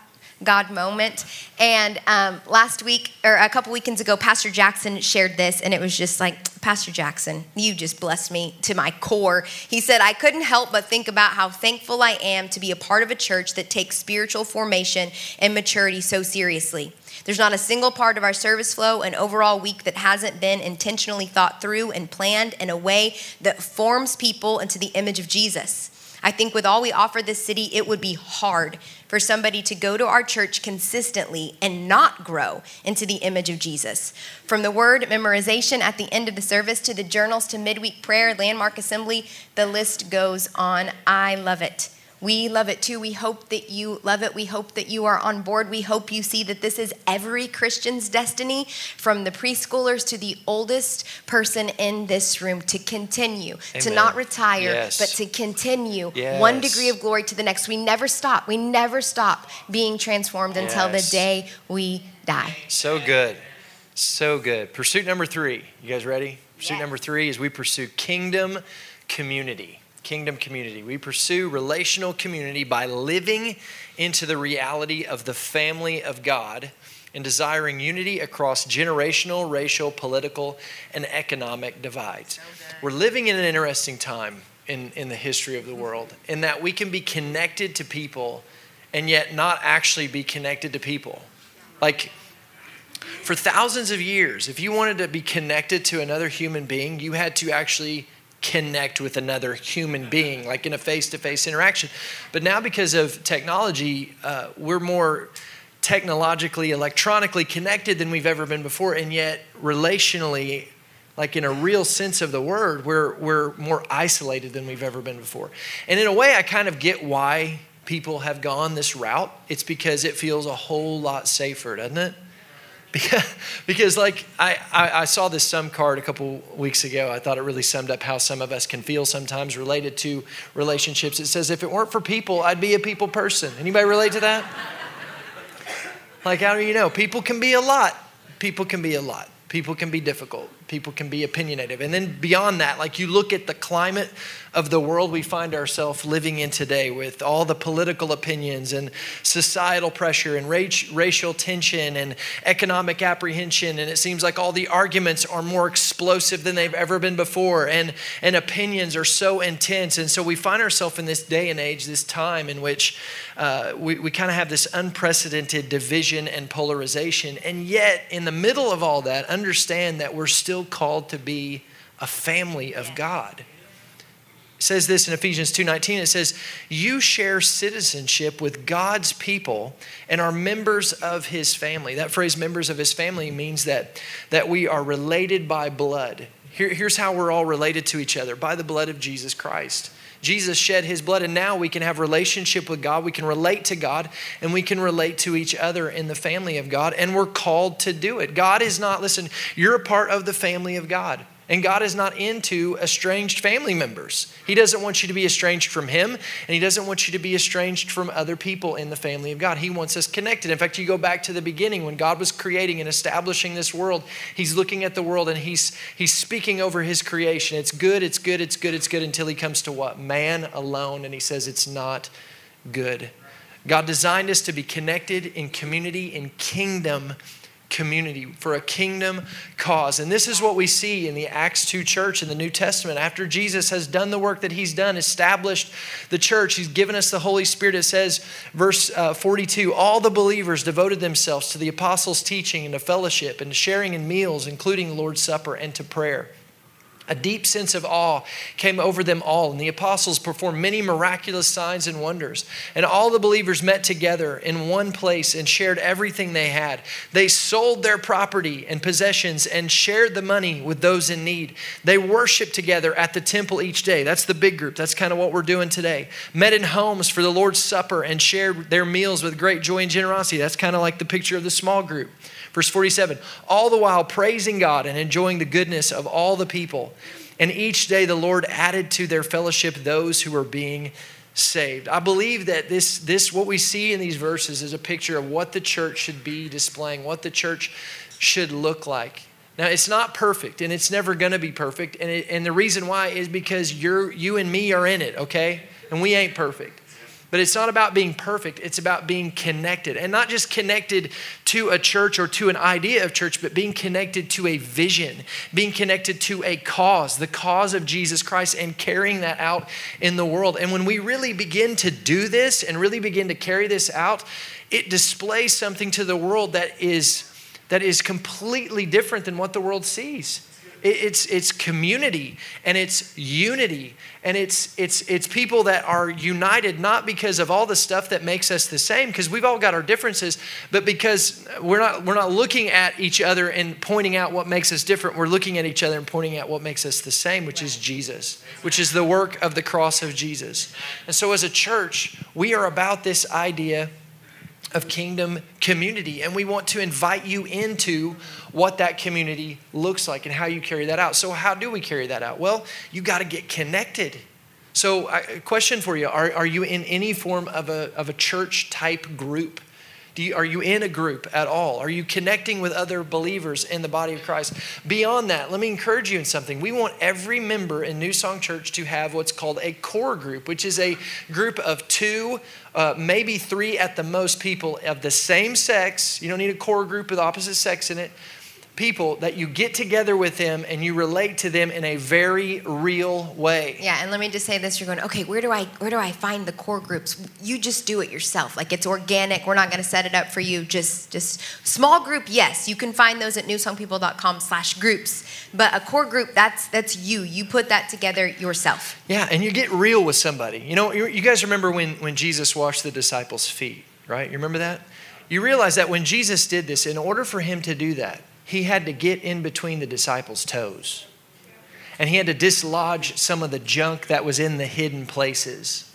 God moment. And um, last week, or a couple weekends ago, Pastor Jackson shared this, and it was just like, Pastor Jackson, you just blessed me to my core. He said, I couldn't help but think about how thankful I am to be a part of a church that takes spiritual formation and maturity so seriously. There's not a single part of our service flow and overall week that hasn't been intentionally thought through and planned in a way that forms people into the image of Jesus. I think with all we offer this city, it would be hard for somebody to go to our church consistently and not grow into the image of Jesus. From the word memorization at the end of the service to the journals to midweek prayer, landmark assembly, the list goes on. I love it. We love it too. We hope that you love it. We hope that you are on board. We hope you see that this is every Christian's destiny, from the preschoolers to the oldest person in this room, to continue, to not retire, Yes. but to continue Yes. one degree of glory to the next. We never stop. We never stop being transformed until the day we die. So good. So good. Pursuit number three. You guys ready? Pursuit Yes. number three is we pursue kingdom community. Kingdom community. We pursue relational community by living into the reality of the family of God and desiring unity across generational, racial, political, and economic divides. We're living in an interesting time in, in the history of the world in that we can be connected to people and yet not actually be connected to people. Like, for thousands of years, if you wanted to be connected to another human being, you had to actually connect with another human being, like in a face to face interaction. But now, because of technology, uh, we're more technologically, electronically connected than we've ever been before, and yet relationally, like in a real sense of the word, we're, we're more isolated than we've ever been before. And in a way, I kind of get why people have gone this route. It's because it feels a whole lot safer, doesn't it? Because, like I, I, I, saw this sum card a couple weeks ago. I thought it really summed up how some of us can feel sometimes related to relationships. It says if it weren't for people i'd be a people person. Anybody relate to that? Like how do you know? People can be a lot. People can be a lot people can be difficult people can be opinionative. and then beyond that like you look at the climate of the world we find ourselves living in today with all the political opinions and societal pressure and racial tension and economic apprehension. And it seems like all the arguments are more explosive than they've ever been before. And, and opinions are so intense. And so we find ourselves in this day and age, this time in which uh, we, we kind of have this unprecedented division and polarization. And yet, in the middle of all that, understand that we're still called to be a family of God says this in Ephesians 2:19 it says you share citizenship with God's people and are members of his family. That phrase members of his family means that that we are related by blood. Here, here's how we're all related to each other by the blood of Jesus Christ. Jesus shed his blood and now we can have relationship with God, we can relate to God and we can relate to each other in the family of God and we're called to do it. God is not listen, you're a part of the family of God. And God is not into estranged family members. He doesn't want you to be estranged from Him, and He doesn't want you to be estranged from other people in the family of God. He wants us connected. In fact, you go back to the beginning when God was creating and establishing this world, He's looking at the world and He's, he's speaking over His creation. It's good, it's good, it's good, it's good until He comes to what? Man alone, and He says it's not good. God designed us to be connected in community, in kingdom community, for a kingdom cause. And this is what we see in the Acts 2 church in the New Testament. After Jesus has done the work that he's done, established the church, he's given us the Holy Spirit. It says, verse uh, 42 all the believers devoted themselves to the apostles' teaching and to fellowship and to sharing in meals, including Lord's Supper, and to prayer. A deep sense of awe came over them all, and the apostles performed many miraculous signs and wonders. And all the believers met together in one place and shared everything they had. They sold their property and possessions and shared the money with those in need. They worshiped together at the temple each day. That's the big group. That's kind of what we're doing today. Met in homes for the Lord's Supper and shared their meals with great joy and generosity. That's kind of like the picture of the small group. Verse 47 all the while praising God and enjoying the goodness of all the people. And each day the Lord added to their fellowship those who were being saved. I believe that this, this what we see in these verses is a picture of what the church should be displaying, what the church should look like. Now, it's not perfect and it's never going to be perfect. And, it, and the reason why is because you're, you and me are in it, okay? And we ain't perfect. But it's not about being perfect, it's about being connected. And not just connected to a church or to an idea of church, but being connected to a vision, being connected to a cause, the cause of Jesus Christ, and carrying that out in the world. And when we really begin to do this and really begin to carry this out, it displays something to the world that is, that is completely different than what the world sees. It's, it's community and it's unity and it's, it's, it's people that are united not because of all the stuff that makes us the same, because we've all got our differences, but because we're not, we're not looking at each other and pointing out what makes us different. We're looking at each other and pointing out what makes us the same, which is Jesus, which is the work of the cross of Jesus. And so as a church, we are about this idea of kingdom community. And we want to invite you into what that community looks like and how you carry that out. So, how do we carry that out? Well, you got to get connected. So, a question for you are, are you in any form of a, of a church type group? Do you, are you in a group at all? Are you connecting with other believers in the body of Christ? Beyond that, let me encourage you in something. We want every member in New Song Church to have what's called a core group, which is a group of two, uh, maybe three at the most people of the same sex. You don't need a core group with opposite sex in it people that you get together with them and you relate to them in a very real way. Yeah, and let me just say this: you're going, okay, where do I where do I find the core groups? You just do it yourself. Like it's organic. We're not going to set it up for you. Just just small group. Yes, you can find those at newsongpeople.com/groups. But a core group, that's that's you. You put that together yourself. Yeah, and you get real with somebody. You know, you guys remember when when Jesus washed the disciples' feet, right? You remember that? You realize that when Jesus did this, in order for him to do that, he had to get in between the disciples' toes. And he had to dislodge some of the junk that was in the hidden places.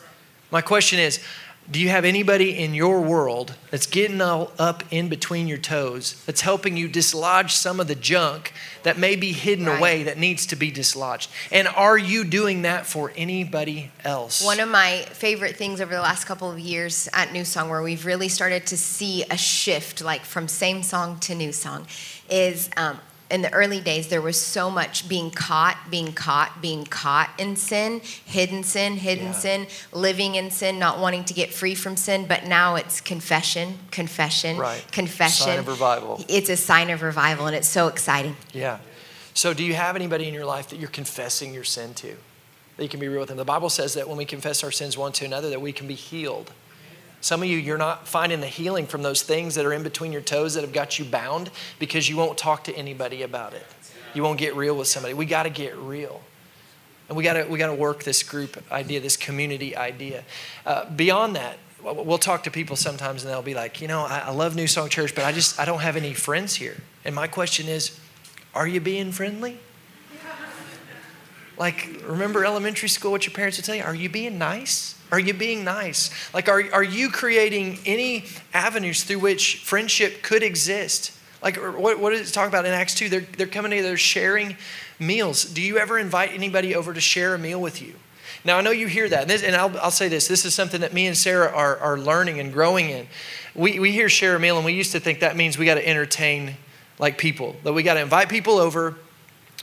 My question is do you have anybody in your world that's getting up in between your toes, that's helping you dislodge some of the junk that may be hidden right. away that needs to be dislodged? And are you doing that for anybody else? One of my favorite things over the last couple of years at New Song, where we've really started to see a shift, like from same song to new song, is um, in the early days, there was so much being caught, being caught, being caught in sin, hidden sin, hidden yeah. sin, living in sin, not wanting to get free from sin. But now it's confession, confession, right. confession. Sign of revival. It's a sign of revival, and it's so exciting. Yeah. So, do you have anybody in your life that you're confessing your sin to? That you can be real with them? The Bible says that when we confess our sins one to another, that we can be healed. Some of you, you're not finding the healing from those things that are in between your toes that have got you bound because you won't talk to anybody about it. You won't get real with somebody. We got to get real. And we got to we got to work this group idea, this community idea. Uh, beyond that, we'll talk to people sometimes and they'll be like, you know, I, I love New Song Church, but I just I don't have any friends here. And my question is, are you being friendly? Like, remember elementary school, what your parents would tell you? Are you being nice? Are you being nice? Like, are, are you creating any avenues through which friendship could exist? Like, what, what does it talk about in Acts 2? They're, they're coming together, they're sharing meals. Do you ever invite anybody over to share a meal with you? Now, I know you hear that, and, this, and I'll, I'll, say this this is something that me and Sarah are, are learning and growing in. We, we hear share a meal, and we used to think that means we got to entertain like people, that we got to invite people over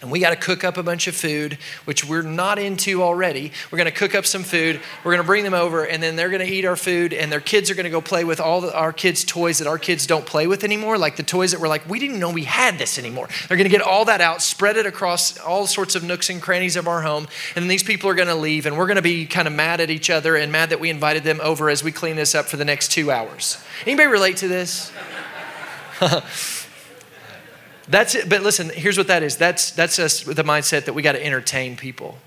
and we got to cook up a bunch of food, which we're not into already. We're going to cook up some food. We're going to bring them over, and then they're going to eat our food, and their kids are going to go play with all the, our kids' toys that our kids don't play with anymore, like the toys that we're like, we didn't know we had this anymore. They're going to get all that out, spread it across all sorts of nooks and crannies of our home, and then these people are going to leave, and we're going to be kind of mad at each other and mad that we invited them over as we clean this up for the next two hours. Anybody relate to this? That's it. But listen, here's what that is. That's that's us with the mindset that we got to entertain people.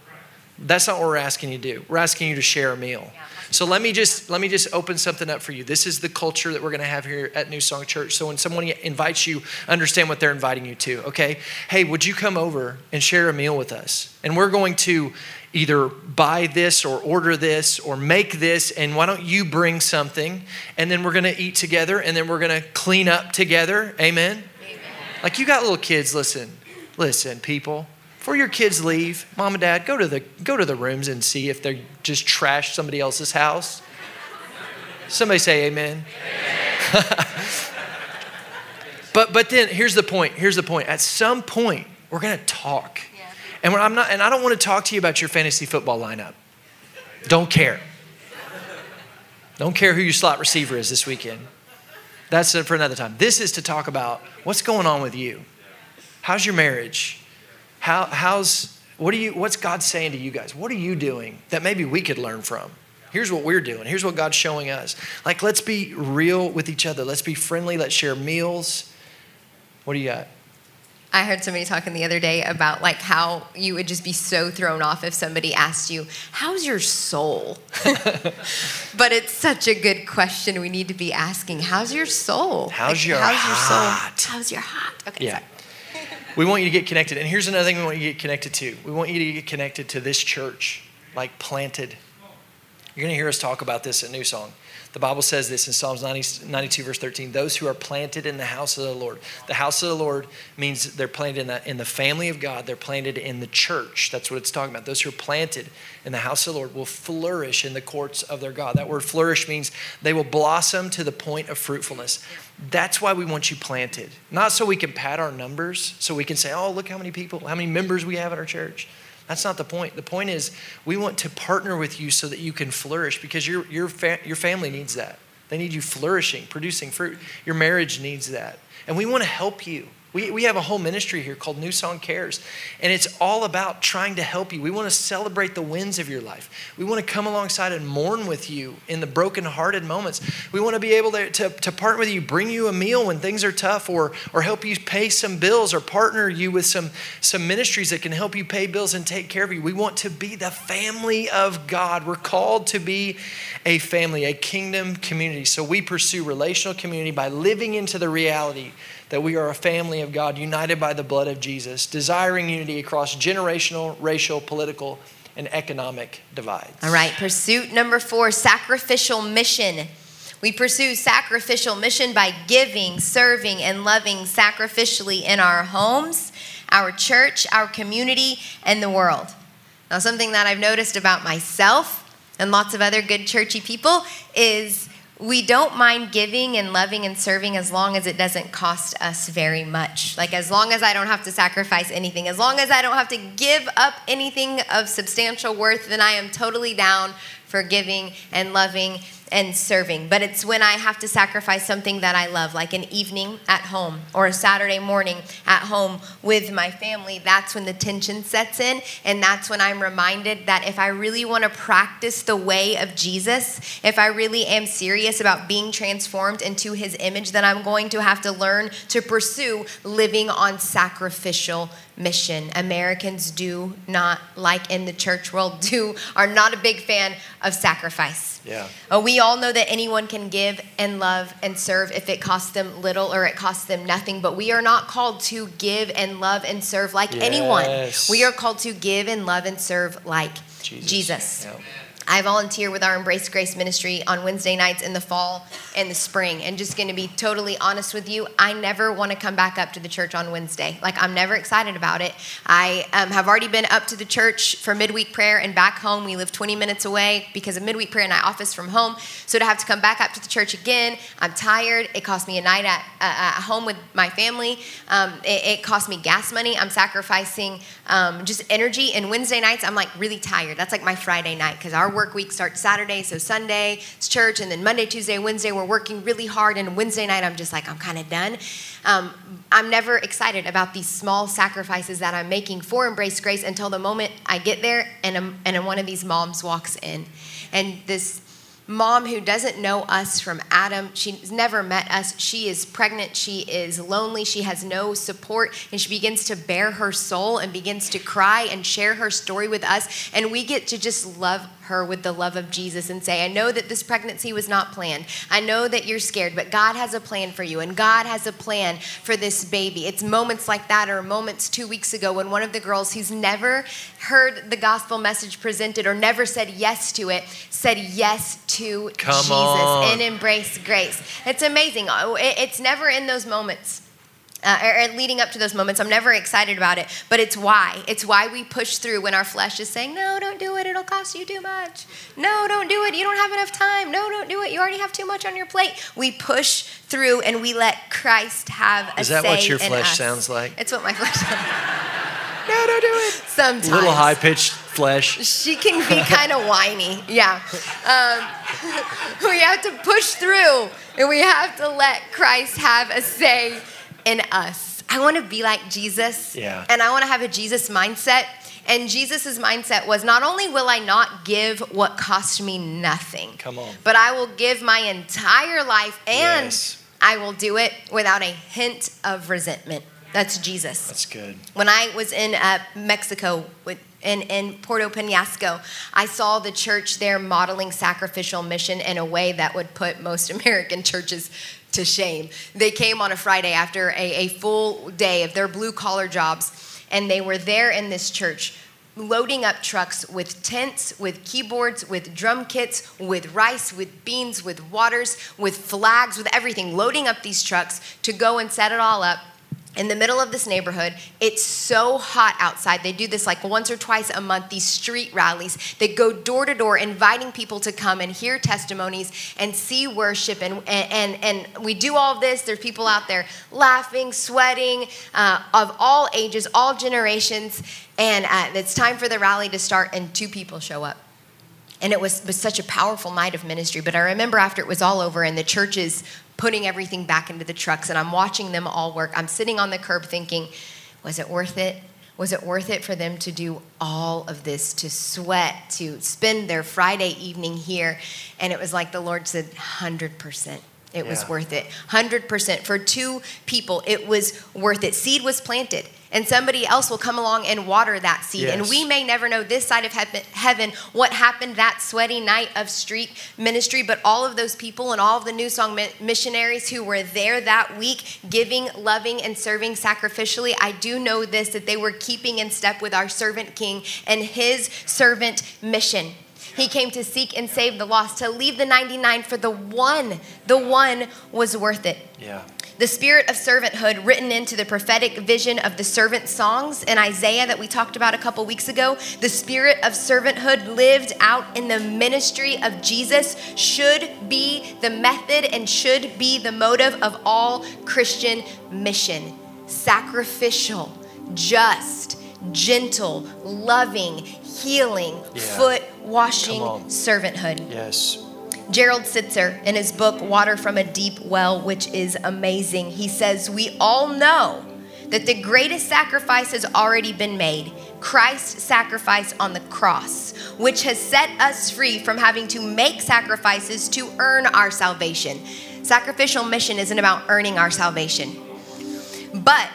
That's not what we're asking you to do. We're asking you to share a meal. So let me just let me just open something up for you. This is the culture that we're going to have here at New Song Church. So when someone invites you, understand what they're inviting you to. Okay? Hey, would you come over and share a meal with us? And we're going to either buy this or order this or make this and why don't you bring something and then we're going to eat together and then we're going to clean up together. Amen. Like you got little kids, listen, listen, people. Before your kids leave, mom and dad, go to the go to the rooms and see if they just trashed somebody else's house. Somebody say amen. amen. but but then here's the point. Here's the point. At some point, we're gonna talk. Yeah. And I'm not and I don't want to talk to you about your fantasy football lineup. Don't care. Don't care who your slot receiver is this weekend. That's for another time. This is to talk about what's going on with you. How's your marriage? How, how's, what are you, what's God saying to you guys? What are you doing that maybe we could learn from? Here's what we're doing. Here's what God's showing us. Like, let's be real with each other. Let's be friendly. Let's share meals. What do you got? I heard somebody talking the other day about like how you would just be so thrown off if somebody asked you, "How's your soul?" but it's such a good question we need to be asking. How's your soul? How's like, your how's heart? your soul? How's your heart? Okay, yeah. Sorry. we want you to get connected. And here's another thing we want you to get connected to. We want you to get connected to this church, like planted You're going to hear us talk about this at New Song. The Bible says this in Psalms 90, 92, verse 13 those who are planted in the house of the Lord. The house of the Lord means they're planted in the, in the family of God, they're planted in the church. That's what it's talking about. Those who are planted in the house of the Lord will flourish in the courts of their God. That word flourish means they will blossom to the point of fruitfulness. That's why we want you planted. Not so we can pad our numbers, so we can say, oh, look how many people, how many members we have in our church. That's not the point. The point is, we want to partner with you so that you can flourish because your, your, fa- your family needs that. They need you flourishing, producing fruit. Your marriage needs that. And we want to help you. We, we have a whole ministry here called New Song Cares, and it's all about trying to help you. We want to celebrate the wins of your life. We want to come alongside and mourn with you in the broken-hearted moments. We want to be able to, to, to partner with you, bring you a meal when things are tough, or, or help you pay some bills, or partner you with some, some ministries that can help you pay bills and take care of you. We want to be the family of God. We're called to be a family, a kingdom community. So we pursue relational community by living into the reality that we are a family of God united by the blood of Jesus, desiring unity across generational, racial, political, and economic divides. All right, pursuit number four sacrificial mission. We pursue sacrificial mission by giving, serving, and loving sacrificially in our homes, our church, our community, and the world. Now, something that I've noticed about myself and lots of other good churchy people is we don't mind giving and loving and serving as long as it doesn't cost us very much. Like, as long as I don't have to sacrifice anything, as long as I don't have to give up anything of substantial worth, then I am totally down for giving and loving and serving. But it's when I have to sacrifice something that I love, like an evening at home or a Saturday morning at home with my family. That's when the tension sets in. And that's when I'm reminded that if I really want to practice the way of Jesus, if I really am serious about being transformed into his image, then I'm going to have to learn to pursue living on sacrificial mission. Americans do not like in the church world do are not a big fan of sacrifice. Yeah. Uh, we all know that anyone can give and love and serve if it costs them little or it costs them nothing, but we are not called to give and love and serve like Yes. anyone. We are called to give and love and serve like Jesus. Jesus. Yeah. I volunteer with our Embrace Grace ministry on Wednesday nights in the fall and the spring. And just going to be totally honest with you, I never want to come back up to the church on Wednesday. Like, I'm never excited about it. I um, have already been up to the church for midweek prayer and back home. We live 20 minutes away because of midweek prayer and I office from home. So to have to come back up to the church again, I'm tired. It cost me a night at, uh, at home with my family. Um, it, it cost me gas money. I'm sacrificing um, just energy. And Wednesday nights, I'm like really tired. That's like my Friday night because our work week starts Saturday. So Sunday it's church, and then Monday, Tuesday, Wednesday, we're working really hard. And Wednesday night, I'm just like, I'm kind of done. Um, I'm never excited about these small sacrifices that I'm making for Embrace Grace until the moment I get there and, a, and one of these moms walks in. And this mom who doesn't know us from Adam. She's never met us. She is pregnant. She is lonely. She has no support. And she begins to bare her soul and begins to cry and share her story with us. And we get to just love her with the love of Jesus and say, I know that this pregnancy was not planned. I know that you're scared, but God has a plan for you. And God has a plan for this baby. It's moments like that, or moments two weeks ago when one of the girls who's never heard the gospel message presented or never said yes to it said yes to Come Jesus on. and embrace grace. It's amazing. Oh, It's never in those moments. Uh, or, or leading up to those moments, I'm never excited about it, but it's why. It's why we push through when our flesh is saying, No, don't do it. It'll cost you too much. No, don't do it. You don't have enough time. No, don't do it. You already have too much on your plate. We push through and we let Christ have a Is that say what your flesh us. sounds like? It's what my flesh sounds like. No, don't do it. Sometimes. A little high pitched flesh. She can be kind of whiny. Yeah. Um, we have to push through and we have to let Christ have a say in us. I want to be like Jesus. Yeah. And I want to have a Jesus mindset. And Jesus' mindset was not only will I not give what cost me nothing, Come on. but I will give my entire life and Yes. I will do it without a hint of resentment. That's Jesus That's good. when I was in uh, Mexico with, in, in Puerto Penasco, I saw the church there modeling sacrificial mission in a way that would put most American churches to shame. They came on a Friday after a, a full day of their blue collar jobs, and they were there in this church loading up trucks with tents, with keyboards, with drum kits, with rice, with beans, with waters, with flags, with everything, loading up these trucks to go and set it all up in the middle of this neighborhood. It's so hot outside. They do this like once or twice a month, these street rallies. They go door to door, inviting people to come and hear testimonies and see worship. And, and, and, we do all this. There's people out there laughing, sweating, uh, of all ages, all generations. And uh, it's time for the rally to start, and two people show up. And it was, was such a powerful night of ministry. But I remember after it was all over and the churches putting everything back into the trucks and I'm watching them all work. I'm sitting on the curb thinking, was it worth it? Was it worth it for them to do all of this, to sweat, to spend their Friday evening here? And it was like the Lord said, 100%. It yeah. was worth it. 100%. For two people, it was worth it. Seed was planted and somebody else will come along and water that seed. Yes. And we may never know this side of heaven what happened that sweaty night of street ministry, but all of those people and all of the New Song missionaries who were there that week, giving, loving, and serving sacrificially, I do know this that they were keeping in step with our servant king and his servant mission. He came to seek and save the lost, to leave the 99 for the one. The one was worth it. Yeah. The spirit of servanthood written into the prophetic vision of the servant songs in Isaiah that we talked about a couple weeks ago, the spirit of servanthood lived out in the ministry of Jesus should be the method and should be the motive of all Christian mission. Sacrificial, just, gentle, loving, healing, yeah. foot washing servanthood. Yes. Gerald Sittser, in his book Water from a Deep Well, which is amazing, he says, We all know that the greatest sacrifice has already been made Christ's sacrifice on the cross, which has set us free from having to make sacrifices to earn our salvation. Sacrificial mission isn't about earning our salvation. But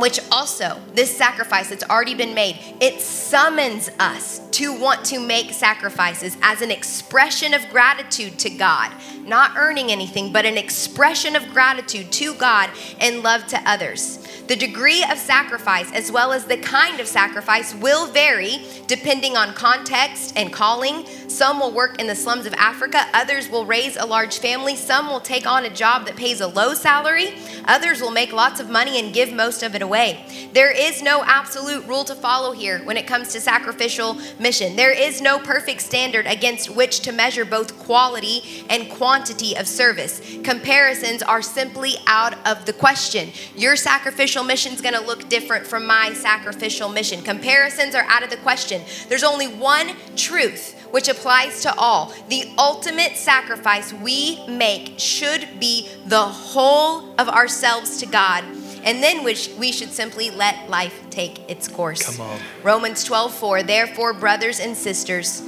which also, this sacrifice that's already been made, it summons us to want to make sacrifices as an expression of gratitude to God. Not earning anything, but an expression of gratitude to God and love to others. The degree of sacrifice, as well as the kind of sacrifice, will vary depending on context and calling. Some will work in the slums of Africa, others will raise a large family, some will take on a job that pays a low salary, others will make lots of money and give most of it away. There is no absolute rule to follow here when it comes to sacrificial mission. There is no perfect standard against which to measure both quality and quantity of service. Comparisons are simply out of the question. Your sacrificial mission is going to look different from my sacrificial mission. Comparisons are out of the question. There's only one truth which applies to all. The ultimate sacrifice we make should be the whole of ourselves to God. And then which we should simply let life take its course. Romans 12, 4. Therefore, brothers and sisters,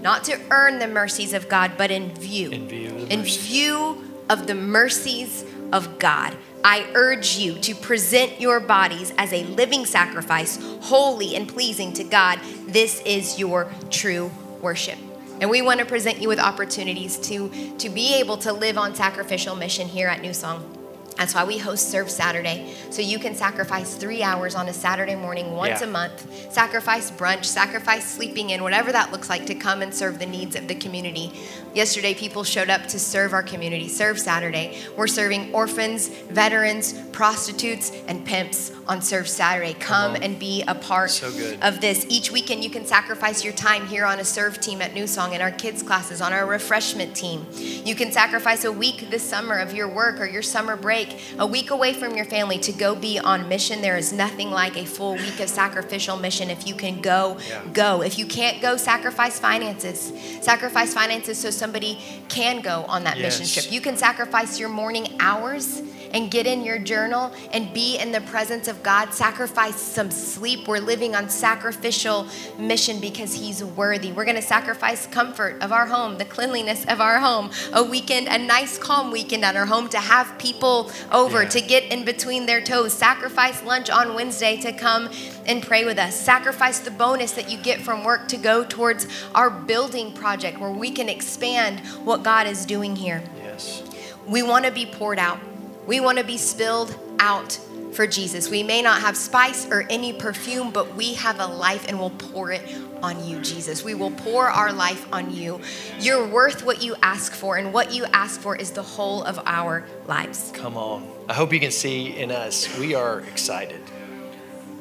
not to earn the mercies of God, but in view. In view of, in view of the mercies of God. I urge you to present your bodies as a living sacrifice, holy and pleasing to God. This is your true worship. And we want to present you with opportunities to, to be able to live on sacrificial mission here at New Song. That's why we host Serve Saturday. So you can sacrifice three hours on a Saturday morning once yeah. a month, sacrifice brunch, sacrifice sleeping in, whatever that looks like to come and serve the needs of the community. Yesterday, people showed up to serve our community, Serve Saturday. We're serving orphans, veterans, prostitutes, and pimps on Serve Saturday. Come and be a part so of this. Each weekend, you can sacrifice your time here on a serve team at New Song, in our kids' classes, on our refreshment team. You can sacrifice a week this summer of your work or your summer break, a week away from your family to go be on mission. There is nothing like a full week of sacrificial mission. If you can go, yeah. go. If you can't go, sacrifice finances. Sacrifice finances so somebody can go on that yes. mission trip. You can sacrifice your morning hours and get in your journal and be in the presence of God. Sacrifice some sleep. We're living on sacrificial mission because He's worthy. We're going to sacrifice comfort of our home, the cleanliness of our home, a weekend, a nice, calm weekend at our home to have people over, yeah. to get in between their toes. Sacrifice lunch on Wednesday to come and pray with us. Sacrifice the bonus that you get from work to go towards our building project where we can expand what God is doing here. Yes. We want to be poured out. We want to be spilled out for Jesus. We may not have spice or any perfume, but we have a life and we'll pour it on you, Jesus. We will pour our life on you. You're worth what you ask for, and what you ask for is the whole of our lives. Come on. I hope you can see in us, we are excited.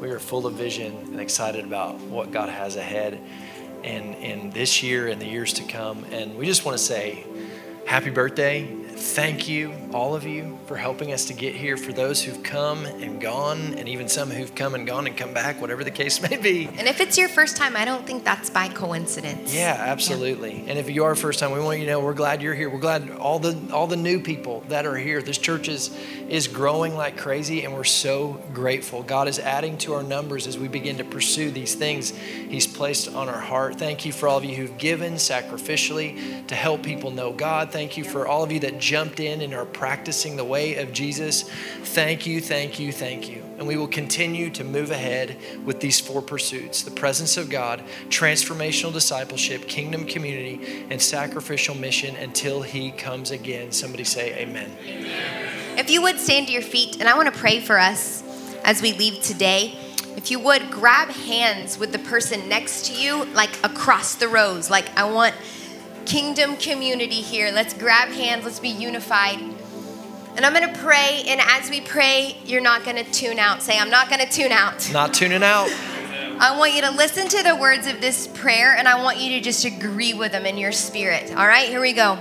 We are full of vision and excited about what God has ahead and in this year and the years to come. And we just want to say, happy birthday thank you, all of you, for helping us to get here. For those who've come and gone, and even some who've come and gone and come back, whatever the case may be. And if it's your first time, I don't think that's by coincidence. Yeah, absolutely. Yeah. And if you are first time, we want you to know we're glad you're here. We're glad all the all the new people that are here. This church is is growing like crazy, and we're so grateful. God is adding to our numbers as we begin to pursue these things He's placed on our heart. Thank you for all of you who've given sacrificially to help people know God. Thank you for all of you that jumped in and are practicing the way of Jesus. Thank you, thank you, thank you. And we will continue to move ahead with these four pursuits the presence of God, transformational discipleship, kingdom community, and sacrificial mission until He comes again. Somebody say, Amen. amen. If you would stand to your feet, and I want to pray for us as we leave today. If you would grab hands with the person next to you, like across the rows, like I want kingdom community here. Let's grab hands, let's be unified. And I'm going to pray, and as we pray, you're not going to tune out. Say, I'm not going to tune out. Not tuning out. I want you to listen to the words of this prayer, and I want you to just agree with them in your spirit. All right, here we go.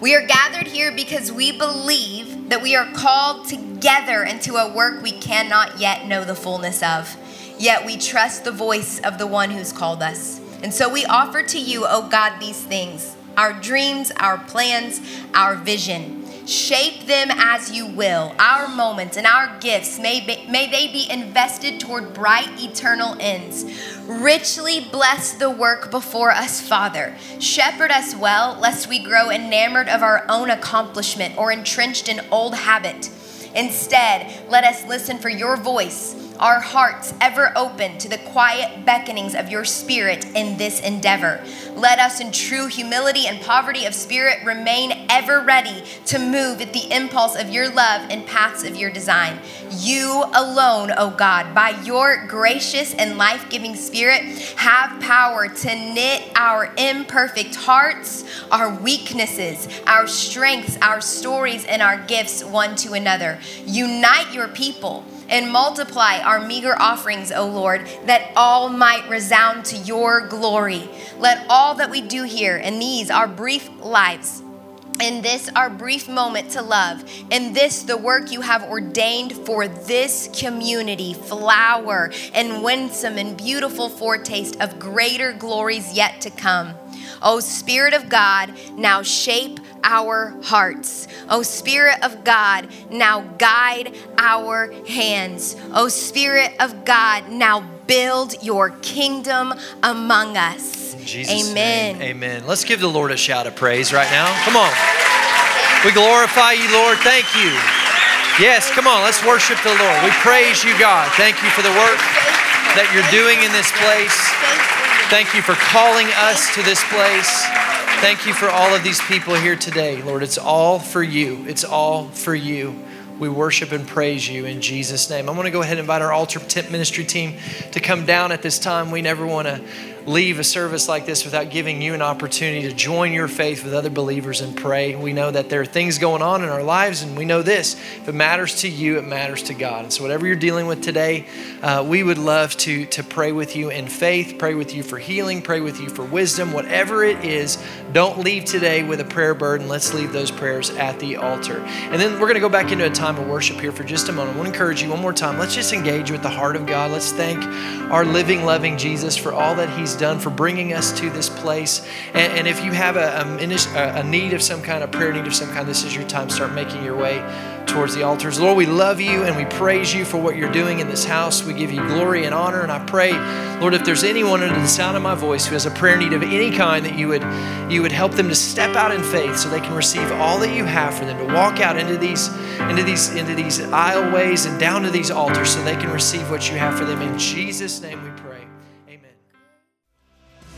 We are gathered here because we believe that we are called together into a work we cannot yet know the fullness of. Yet we trust the voice of the one who's called us. And so we offer to you, oh God, these things our dreams, our plans, our vision. Shape them as you will. Our moments and our gifts, may, be, may they be invested toward bright eternal ends. Richly bless the work before us, Father. Shepherd us well, lest we grow enamored of our own accomplishment or entrenched in old habit. Instead, let us listen for your voice our hearts ever open to the quiet beckonings of your spirit in this endeavor. Let us, in true humility and poverty of spirit, remain ever ready to move at the impulse of your love and paths of your design. You alone, O oh God, by your gracious and life giving spirit, have power to knit our imperfect hearts, our weaknesses, our strengths, our stories, and our gifts one to another. Unite your people and multiply our meager offerings, O Lord, that all might resound to your glory. Let all that we do here in these, our brief lives, in this our brief moment to love, in this the work you have ordained for this community, flower and winsome and beautiful foretaste of greater glories yet to come. O Spirit of God, now shape our hearts. O Spirit of God, now guide our hands. O Spirit of God, now build your kingdom among us. Jesus Amen. Name, amen. Let's give the Lord a shout of praise right now. Come on. We glorify you, Lord. Thank you. Yes, come on. Let's worship the Lord. We praise you, God. Thank you for the work that you're doing in this place. Thank you for calling us to this place. Thank you for all of these people here today, Lord. It's all for you. It's all for you. We worship and praise you in Jesus' name. I want to go ahead and invite our altar tent ministry team to come down at this time. We never want to leave a service like this without giving you an opportunity to join your faith with other believers and pray. We know that there are things going on in our lives, and we know this if it matters to you, it matters to God. And so, whatever you're dealing with today, uh, we would love to, to pray with you in faith, pray with you for healing, pray with you for wisdom, whatever it is. Don't leave today with a prayer burden. Let's leave those prayers at the altar. And then we're going to go back into a time of worship here for just a moment. I want to encourage you one more time. Let's just engage with the heart of God. Let's thank our living, loving Jesus for all that He's done for bringing us to this place. And, and if you have a, a, a need of some kind, a prayer need of some kind, this is your time. Start making your way towards the altars. Lord, we love you and we praise you for what you're doing in this house. We give you glory and honor. And I pray, Lord, if there's anyone under the sound of my voice who has a prayer need of any kind, that you would you would help them to step out in faith so they can receive all that you have for them, to walk out into these into these into these aisleways and down to these altars so they can receive what you have for them. In Jesus' name we pray.